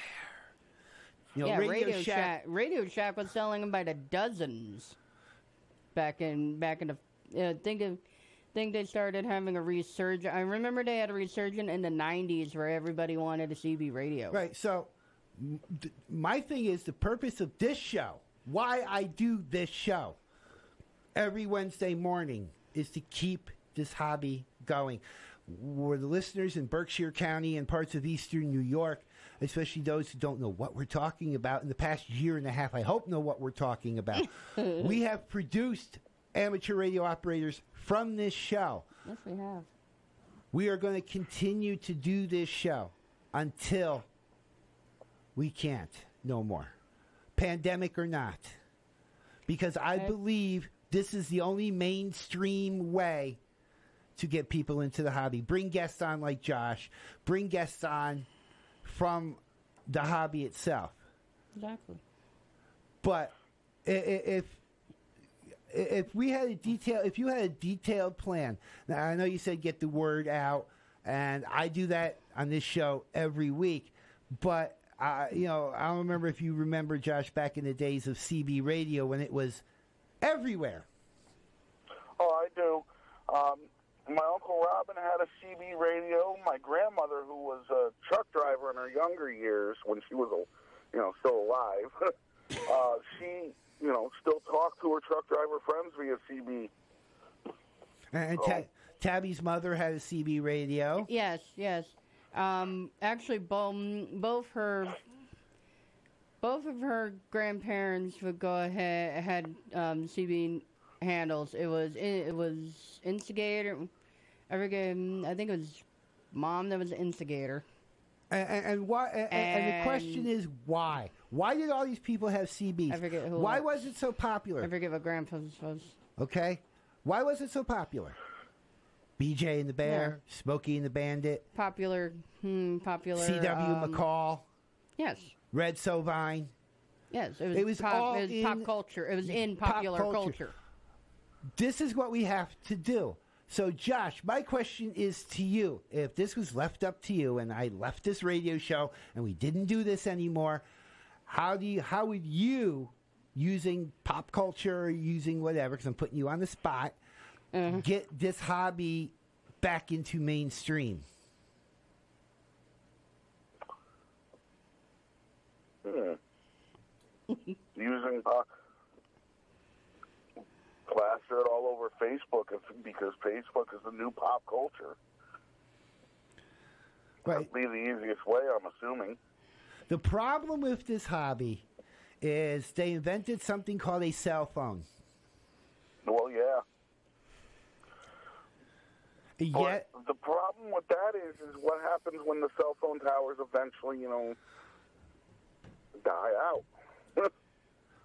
You know, yeah, Radio. Shack. Radio Shack was selling them by the dozens. Back in back in the, uh, think of, think they started having a resurgence. I remember they had a resurgence in the '90s where everybody wanted a CB radio. Right. So, th- my thing is the purpose of this show, why I do this show every Wednesday morning, is to keep this hobby going. Where the listeners in Berkshire County and parts of eastern New York, especially those who don't know what we're talking about in the past year and a half, I hope know what we're talking about. [laughs] we have produced amateur radio operators from this show. Yes, we have. We are going to continue to do this show until we can't no more, pandemic or not. Because I believe this is the only mainstream way to get people into the hobby. Bring guests on like Josh, bring guests on from the hobby itself. Exactly. But if if we had a detail, if you had a detailed plan, now I know you said get the word out, and I do that on this show every week. But I, you know, I don't remember if you remember Josh back in the days of CB radio when it was everywhere. Oh, I do. Um, my uncle Robin had a CB radio. My grandmother, who was a truck driver in her younger years, when she was, you know, still alive, [laughs] uh, she, you know, still talk to her truck driver friends via CB. And. Ta- Tabby's mother had a CB radio. Yes, yes. Um, actually, both both her both of her grandparents would go ahead had um, CB handles. It was it was instigator. I forget. I think it was mom that was the instigator. And, and, and why? And, and the question is why? Why did all these people have CBs? I forget who. Why was it so popular? I forget what grandpa's was. Okay, why was it so popular? BJ and the Bear, Smokey and the Bandit, Popular, hmm, popular. C.W. um, McCall, Yes, Red Sovine. yes. It was, It was pop, all it was in pop culture. It was in popular culture. culture. This is what we have to do. So, Josh, my question is to you. If this was left up to you and I left this radio show and we didn't do this anymore, how do you how would you using pop culture, using whatever, because I'm putting you on the spot, Mm-hmm. get this hobby back into mainstream? Hmm. Using uh, plaster it all over Facebook if, because Facebook is the new pop culture. Right. That'd be the easiest way, I'm assuming. The problem with this hobby is they invented something called a cell phone. Well, yeah. Yet, But the problem with that is, is what happens when the cell phone towers eventually, you know, die out. [laughs]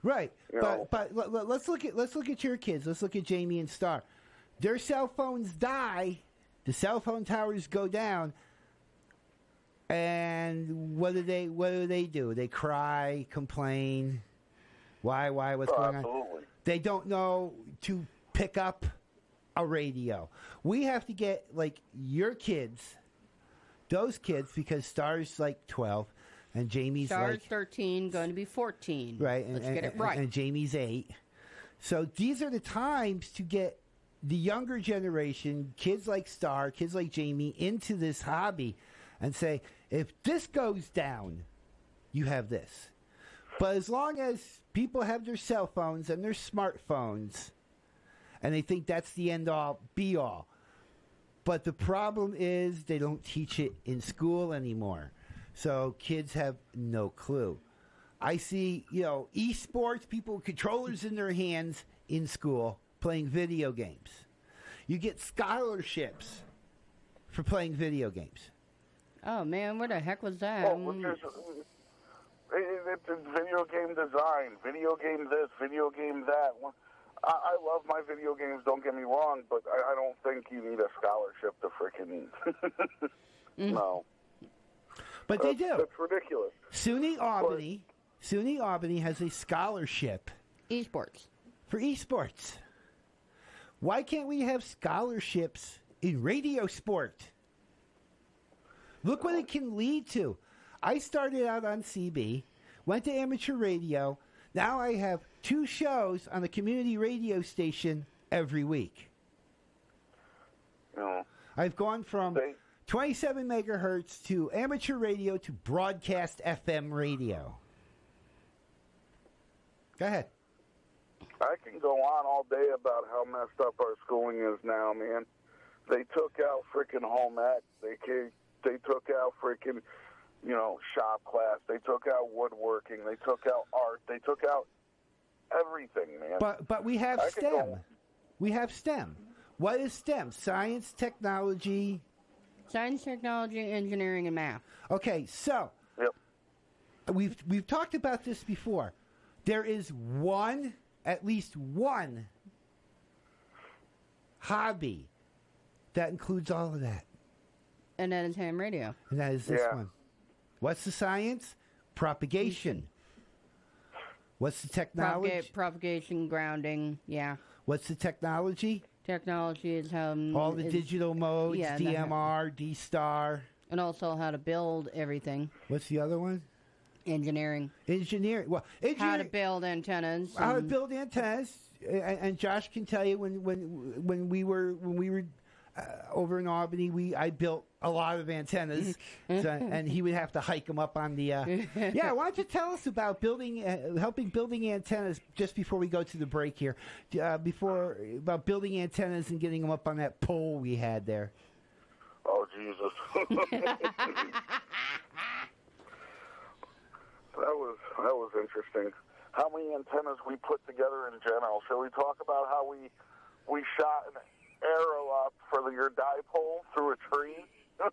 Right, You but but let's look at let's look at your kids. Let's look at Jamie and Star. Their cell phones die, the cell phone towers go down, and what do they what do they do? They cry, complain. Why why what's Oh, going on? They don't know to pick up a radio. We have to get like your kids, those kids, because Star's like twelve, and Jamie's Stars like 13, going to be 14. Right. And, Let's and- get it and- right. And Jamie's eight. So these are the times to get the younger generation, kids like Star, kids like Jamie, into this hobby and say, if this goes down, you have this. But as long as people have their cell phones and their smartphones, and they think that's the end all be all. But the problem is they don't teach it in school anymore. So kids have no clue. I see, you know, esports, people with controllers in their hands in school playing video games. You get scholarships for playing video games. Oh man, what the heck was that? Well, Mm, which it, it, it's video game design, video game this, video game that. I, I love my video games. Don't get me wrong, but I, I don't think you need a scholarship to freaking. [laughs] no, But they do. That's ridiculous. SUNY Albany, SUNY Albany has a scholarship esports for esports. Why can't we have scholarships in radio sport? Look what it can lead to. I started out on CB, went to amateur radio. Now I have two shows on the community radio station every week. No. I've gone from 27 megahertz to amateur radio to broadcast FM radio. Go ahead. I can go on all day about how messed up our schooling is now, man. They took out freaking home ec. They they took out freaking, you know, shop class. They took out woodworking. They took out art. They took out everything, man. But but we have I STEM. We have STEM. What is STEM? Science, technology. Science, technology, engineering, and math. Okay, so we've we've talked about this before. There is one, at least one hobby that includes all of that, And that is ham radio. and that is this Yeah. one. What's the science? Propagation. What's the technology? Propagate, propagation, grounding. Yeah. What's the technology? Technology is how All the is- digital modes, yeah, DMR, D Star. and also how to build everything. What's the other one? Engineering. Engineering. Well, How to build antennas. How to build antennas, and, and Josh can tell you when when when we were when we were uh, over in Albany, we I built a lot of antennas, [laughs] so, and he would have to hike them up on the. Uh, [laughs] yeah, why don't you tell us about building, uh, helping building antennas just before we go to the break here, uh, before about building antennas and getting them up on that pole we had there. Oh Jesus. [laughs] that was that was interesting. How many antennas we put together in general? Shall we talk about how we we shot an arrow up for your dipole through a tree? [laughs]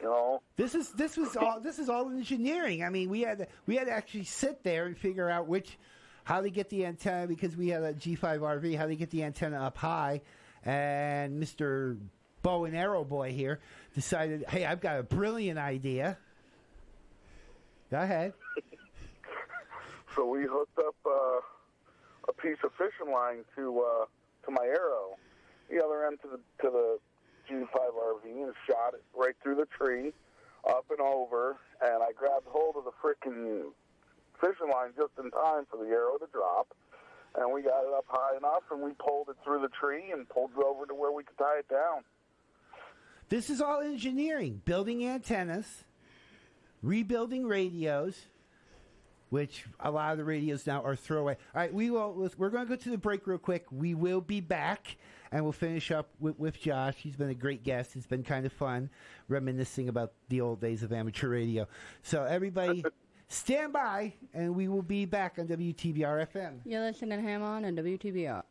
you know, This is this was all this is all engineering. I mean, we had to, we had to actually sit there and figure out which how to get the antenna because we had a G5 RV, how to get the antenna up high, and Mister Bow and Arrow Boy here decided, hey, I've got a brilliant idea. Go ahead. [laughs] so we hooked up uh, a piece of fishing line to uh, to my arrow, the other end to the to the G5 RV, and shot it right through the tree, up and over. And I grabbed hold of the frickin' fishing line just in time for the arrow to drop. And we got it up high enough, and we pulled it through the tree and pulled it over to where we could tie it down. This is all engineering, building antennas, rebuilding radios, which a lot of the radios now are throwaway. All right, we will. We're going to go to the break real quick. We will be back, and we'll finish up with, with Josh. He's been a great guest. It's been kind of fun reminiscing about the old days of amateur radio. So everybody, stand by, and we will be back on WTBR FM. You're listening to Ham On and WTBR.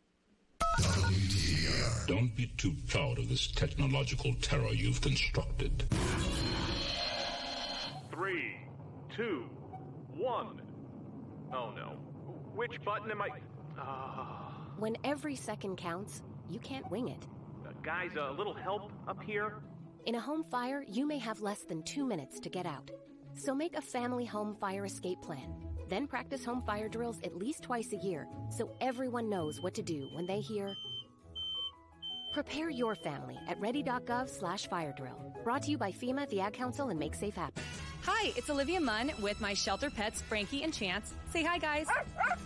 Don't be too proud of this technological terror you've constructed. Three, two, one. Oh no. Which button am I? Uh, When every second counts, you can't wing it. Uh, guys, a little help up here? In a home fire, you may have less than two minutes to get out. So make a family home fire escape plan. Then practice home fire drills at least twice a year so everyone knows what to do when they hear. Prepare your family at ready.gov slash fire drill. Brought to you by FEMA, the Ad Council, and Make Safe Happen. Hi, it's Olivia Munn with my shelter pets, Frankie and Chance. Say hi, guys. [laughs]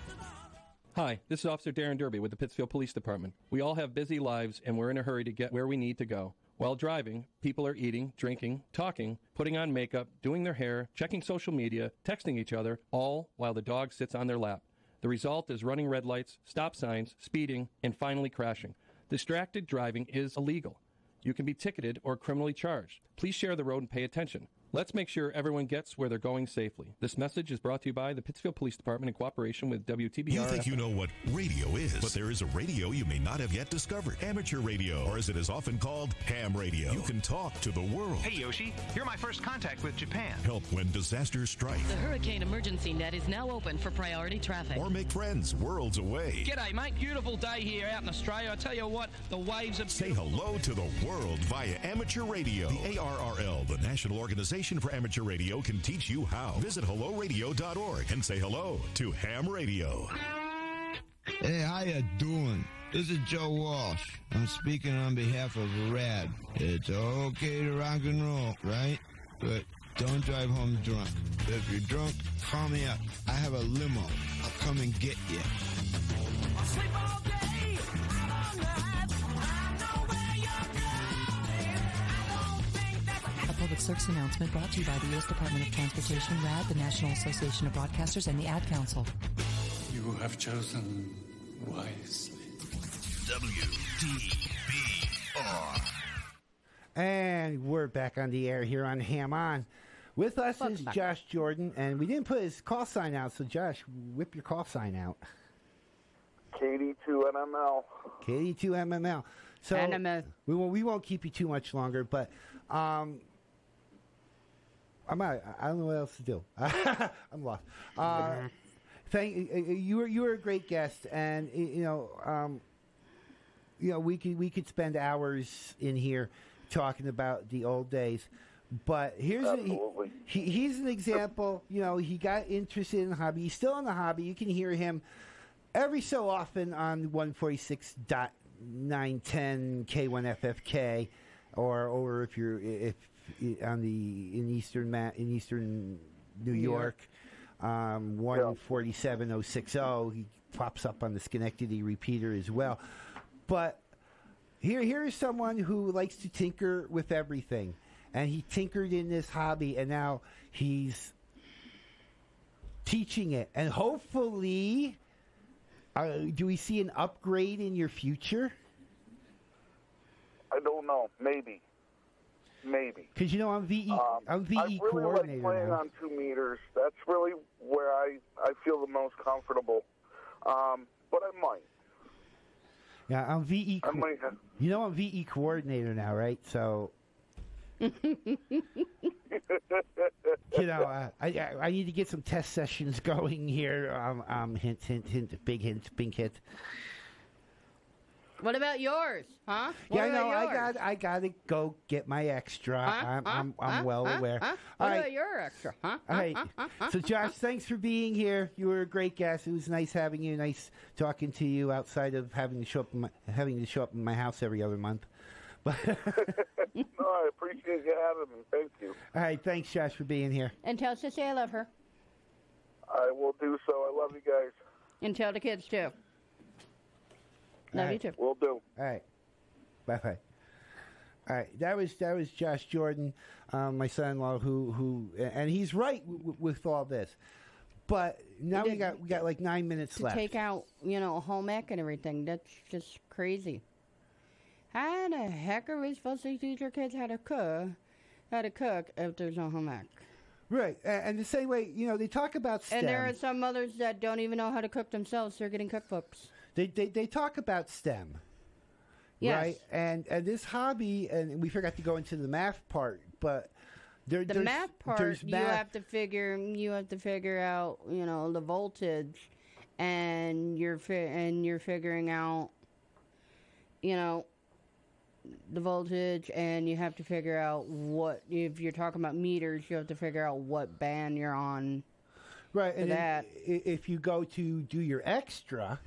Hi, this is Officer Darren Derby with the Pittsfield Police Department. We all have busy lives and we're in a hurry to get where we need to go. While driving, people are eating, drinking, talking, putting on makeup, doing their hair, checking social media, texting each other, all while the dog sits on their lap. The result is running red lights, stop signs, speeding, and finally crashing. Distracted driving is illegal. You can be ticketed or criminally charged. Please share the road and pay attention. Let's make sure everyone gets where they're going safely. This message is brought to you by the Pittsfield Police Department in cooperation with WTBR. You think you know what radio is, but there is a radio you may not have yet discovered. Amateur radio, or as it is often called, ham radio. You can talk to the world. Hey Yoshi, you're my first contact with Japan. Help when disasters strike. The Hurricane Emergency Net is now open for priority traffic. Or make friends worlds away. G'day, mate. Beautiful day here out in Australia. I tell you what, the waves are. Say hello to the world via amateur radio. The ARRL, the National Organization for Amateur Radio, can teach you how. Visit helloradio.org and say hello to ham radio. Hey, how you doing? This is Joe Walsh. I'm speaking on behalf of RAD. It's okay to rock and roll, right? But don't drive home drunk. If you're drunk, call me up. I have a limo. I'll come and get you. A service announcement brought to you by the U.S. Department of Transportation, RAD, the National Association of Broadcasters, and the Ad Council. You have chosen wisely. WTBR. And we're back on the air here on Ham On. With us Welcome is back. Josh Jordan, and we didn't put his call sign out, so Josh, whip your call sign out. KD2NML. KD2MML. So NML. we won't we won't keep you too much longer, but um, I'm out. I don't know what else to do. [laughs] I'm lost. Uh, thank uh, you. Were you were a great guest, and uh, you know, um, you know, we could we could spend hours in here talking about the old days. But here's a, he, he, he's an example. You know, he got interested in the hobby. He's still in the hobby. You can hear him every so often on 146.910 K1FFK, or or if you're if on the in eastern Ma- in eastern New New York, um, 147.060. He pops up on the Schenectady repeater as well. But here, here is someone who likes to tinker with everything, and he tinkered in this hobby, and now he's teaching it, and hopefully, uh, do we see an upgrade in your future? I don't know. Maybe. Maybe. Because you know I'm VE, Um, I'm VE I really coordinator like playing now. on two meters. That's really where I, I feel the most comfortable. Um, but I might. Yeah, I'm VE. Co- might have. you know I'm VE coordinator now, right? So [laughs] you know, uh, I, I I need to get some test sessions [laughs] going here. Um, um, hint, hint, hint, big hint, big hint. What about yours? Huh? What yeah, I know. I got, I got to go get my extra. Huh? I'm, Huh? I'm, I'm Huh? well Huh? aware. Huh? All What right, about your extra? Huh? all right. Huh? Huh? Huh? So, Josh, thanks for being here. You were a great guest. It was nice having you. Nice talking to you outside of having to show up, in my, having to show up in my house every other month. But [laughs] [laughs] no, I appreciate you having me. Thank you. all right, thanks, Josh, for being here. And tell Sissy I love her. I will do so. I love you guys. And tell the kids too. Love All you right. too. Will do. All right. Bye bye. All right, that was that was Josh Jordan, um, my son-in-law, who who and he's right w- w- with all this, but now we got we got like nine minutes to left. take out, you know, a home ec and everything. That's just crazy. How the heck are we supposed to teach our kids how to cook, how to cook if there's no home ec? Right, a- and the same way you know they talk about STEM. And there are some mothers that don't even know how to cook themselves. They're getting cookbooks. They, they they talk about STEM, Yes. right? And and this hobby, and we forgot to go into the math part, but there, The there's, math part, there's you have to figure, you have to figure out, you know, the voltage, and you're fi- and you're figuring out, you know, the voltage, and you have to figure out what if you're talking about meters, you have to figure out what band you're on. Right, and that. if you go to do your extra,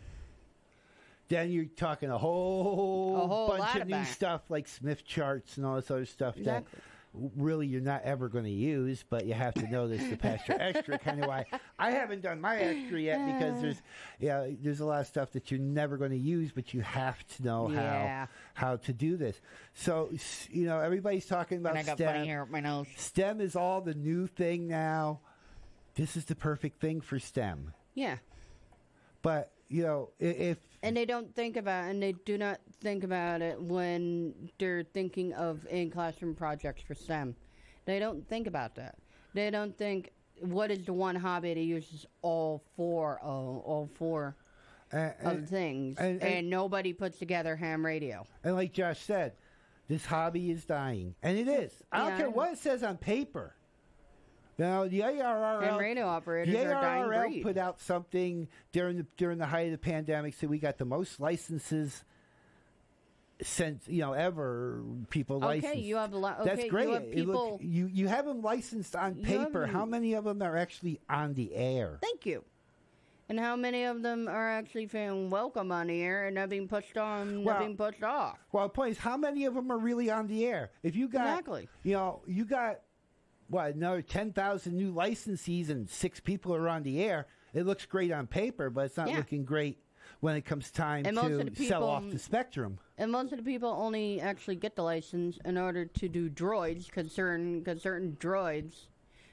then you're talking a whole, A whole bunch of new stuff like Smith charts and all this other stuff Exactly. that really you're not ever going to use, but you have to know this to pass your extra. Kind of why I haven't done my extra yet because there's yeah there's a lot of stuff that you're never going to use, but you have to know Yeah. how how to do this. So you know everybody's talking about And I got STEM. funny hair up my nose. STEM is all the new thing now. This is the perfect thing for STEM. Yeah. But you know, if And they don't think about, it, and they do not think about it when they're thinking of in classroom projects for STEM. They don't think about that. They don't think what is the one hobby that uses all four of all four and, of things, and- and, and- nobody puts together ham radio. and like Josh said, this hobby is dying, and it is. I don't Yeah, care what it says on paper. Now the ARRL, Ham radio operators the are dying ARRL put out something during the during the height of the pandemic, so we got the most licenses since you know ever people Okay, licensed. you have a lot. That's great. You have It look- you you have them licensed on paper. How many of them are actually on the air? Thank you. And how many of them are actually feeling welcome on the air and not being pushed on, Well- not being pushed off? Well, the point is, how many of them are really on the air? If you got, Exactly. you know, you got what another ten thousand new licensees and six people are on the air. It looks great on paper, but it's not Yeah. looking great when it comes time And to the sell off the spectrum. And most of the people only actually get the license in order to do droids, because certain, cause certain droids,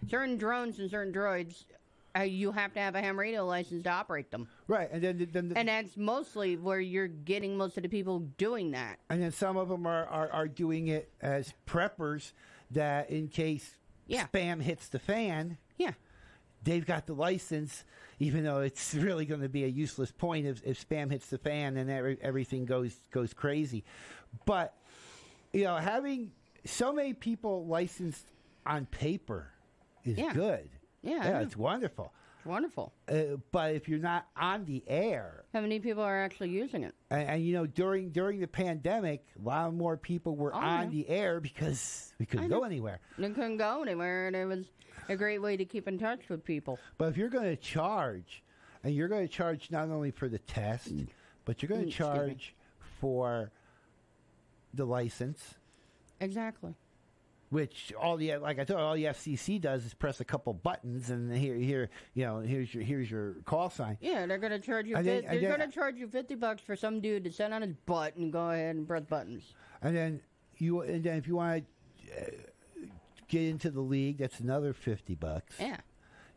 certain drones and certain droids, uh, you have to have a ham radio license to operate them. Right, and then then the, And that's mostly where you're getting most of the people doing that. and then some of them are, are, are doing it as preppers that in case Yeah. spam hits the fan, yeah, they've got the license. Even though it's really going to be a useless point if, if spam hits the fan and every, everything goes goes crazy, but you know having so many people licensed on paper is Yeah. good. Yeah, yeah, it's wonderful. Wonderful. Uh, but if you're not on the air, How many people are actually using it? and, and you know during during the pandemic, a lot more people were Oh, on yeah. the air because we couldn't go anywhere. They couldn't go anywhere, and it was a great way to keep in touch with people. But if you're going to charge, and you're going to charge not only for the test, but you're going Mm, to excuse charge for the license, Exactly. Which all the like I told you, all the FCC does is press a couple buttons and here here you know here's your here's your call sign. Yeah, they're gonna charge you. Then- Fi- they're then- gonna charge you fifty bucks for some dude to sit on his butt and go ahead and press buttons. And then you and then if you want to uh, get into the league, that's another fifty bucks. Yeah.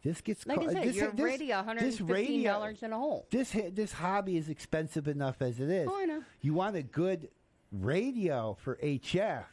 This gets Like I co- said, this, your this, radio, this and fifteen dollars in a hole. This this hobby is expensive enough as it is. Oh, I know. You want a good radio for HF.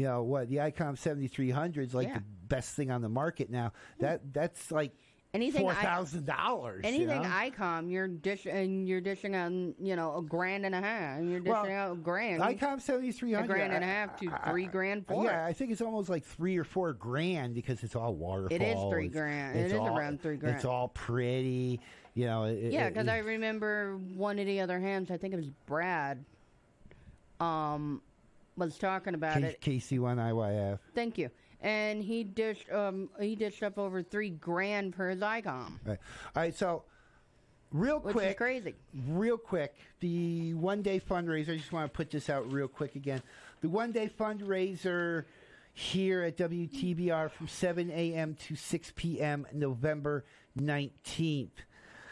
You know what? The Icom seventy three hundred is like Yeah. the best thing on the market now. That that's like Anything four thousand dollars. Anything ICOM, you're dish and you're dishing on, you know, a grand and a half. And you're Well, dishing out a grand. Icom seventy three hundred, a grand and a half to three grand for Yeah. I think it's almost like three or four grand because it's all waterfall. It is three grand. It it's is all- around three grand. It's all pretty. You know. It, Yeah, because I remember one of the other hands. I think it was Brad. Um, was talking about K- it. KC1IYF. Thank you. And he dished um he dished up over three grand for his ICOM. Right. All right. So, real Which quick, crazy. Real quick, the one day fundraiser. I just want to put this out real quick again. The one day fundraiser here at WTBR from 7 a.m. to 6 p.m. November 19th.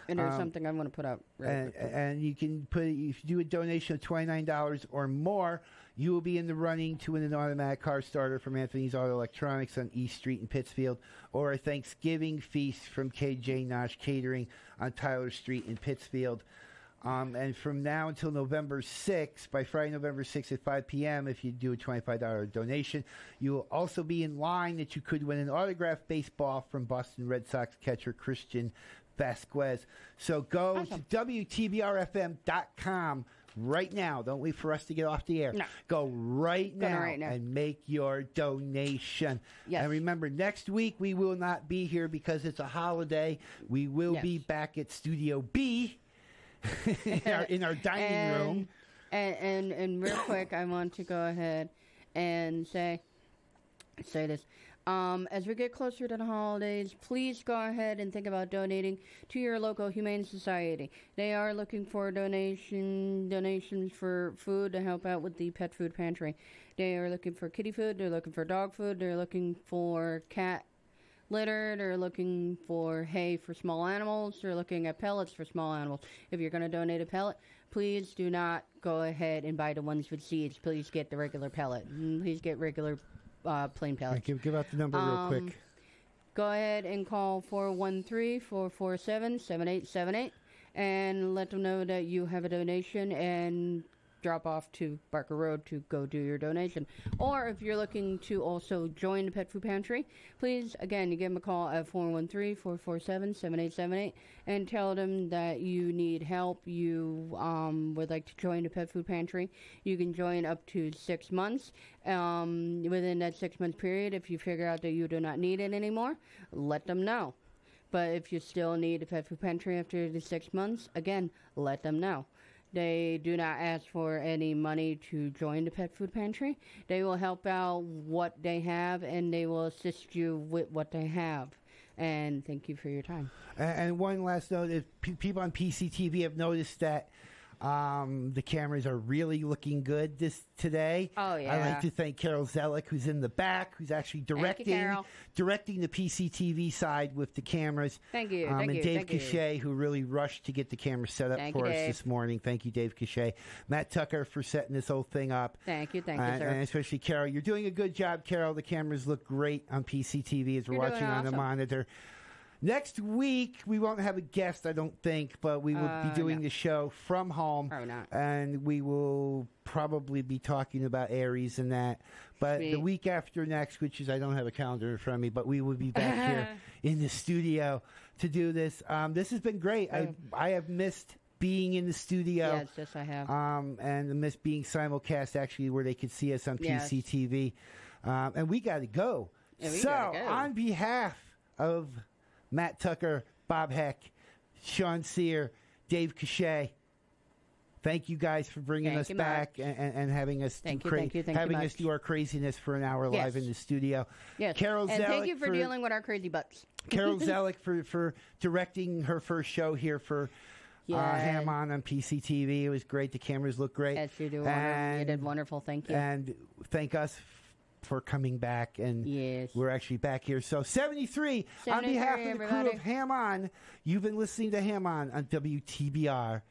And there's Um, something I want to put up. Really and, and you can put if you do a donation of twenty nine dollars or more, you will be in the running to win an automatic car starter from Anthony's Auto Electronics on East Street in Pittsfield, or a Thanksgiving feast from KJ Nosh Catering on Tyler Street in Pittsfield. Um, and from now until November 6th, by Friday, November 6th at 5 p.m., if you do a $25 donation, you will also be in line that you could win an autographed baseball from Boston Red Sox catcher Christian Vazquez. So go to WTBRFM.com right now. Don't wait for us to get off the air. No. Go right now, right now. and make your donation. Yes. And remember, next week we will not be here because it's a holiday. We will Yes. be back at Studio B [laughs] in, our, in our [laughs] dining and, room. And, and and real quick, I want to go ahead and say say this. Um, as we get closer to the holidays, please go ahead and think about donating to your local humane society. They are looking for donation donations for food to help out with the pet food pantry. They are looking for kitty food. They're looking for dog food. They're looking for cat litter. They're looking for hay for small animals. They're looking at pellets for small animals. If you're going to donate a pellet, please do not go ahead and buy the ones with seeds. Please get the regular pellet. Please get regular uh, plain pellets. Give, give out the number real Um, quick. Go ahead and call 413 447 7878 and let them know that you have a donation and drop off to Barker Road to go do your donation. Or if you're looking to also join the Pet Food Pantry, please, again, you give them a call at 413 447 7878 and tell them that you need help. You um, would like to join the Pet Food Pantry. You can join up to six months. Um, within that six month period, if you figure out that you do not need it anymore, let them know. But if you still need a pet food pantry after the six months, again, let them know. They do not ask for any money to join the pet food pantry. They will help out what they have and they will assist you with what they have. And thank you for your time. And, one last note: pe- people on PCTV have noticed that um, the cameras are really looking good this today. Oh, yeah! I'd like to thank Carol Zellick, who's in the back, who's actually directing Carol. directing the PCTV side with the cameras. Thank you, Um, thank and you, Dave. Cachet, who really rushed to get the camera set up Thank for you, us Dave. this morning. Thank you, Dave Cachet. Matt Tucker for setting this whole thing up. Thank you, thank you, sir. and especially Carol. You're doing a good job, Carol. The cameras look great on PCTV as we're You're watching on the monitor. Next week we won't have a guest, I don't think, but we will Uh, be doing no. the show from home, and we will probably be talking about ARES and that. But the week after next, which is I don't have a calendar in front of me, but we will be back [laughs] here in the studio to do this. Um, this has been great. I I have missed being in the studio. Yes, yes, I have. Um, and miss being simulcast actually where they could see us on Yes. PCTV. Um, and we got to go. Yeah, so, go. on behalf of Matt Tucker, Bob Heck, Sean Sear, Dave Cachet, thank you guys for bringing Thank us back and, and, and having us Thank do you, cra- thank you, thank you having us do our craziness for an hour Yes. live in the studio. Yes. Carol and Zellick thank you for, dealing with our crazy butts. [laughs] Carol [laughs] Zellick for, for directing her first show here for uh, Ham On on PCTV. It was great. The cameras look great. Yes, you do. wonderful. You did wonderful. Thank you. And thank us for coming back, and yes. we're actually back here. So 73, on behalf of the everybody. crew of Ham On, you've been listening to Ham On on WTBR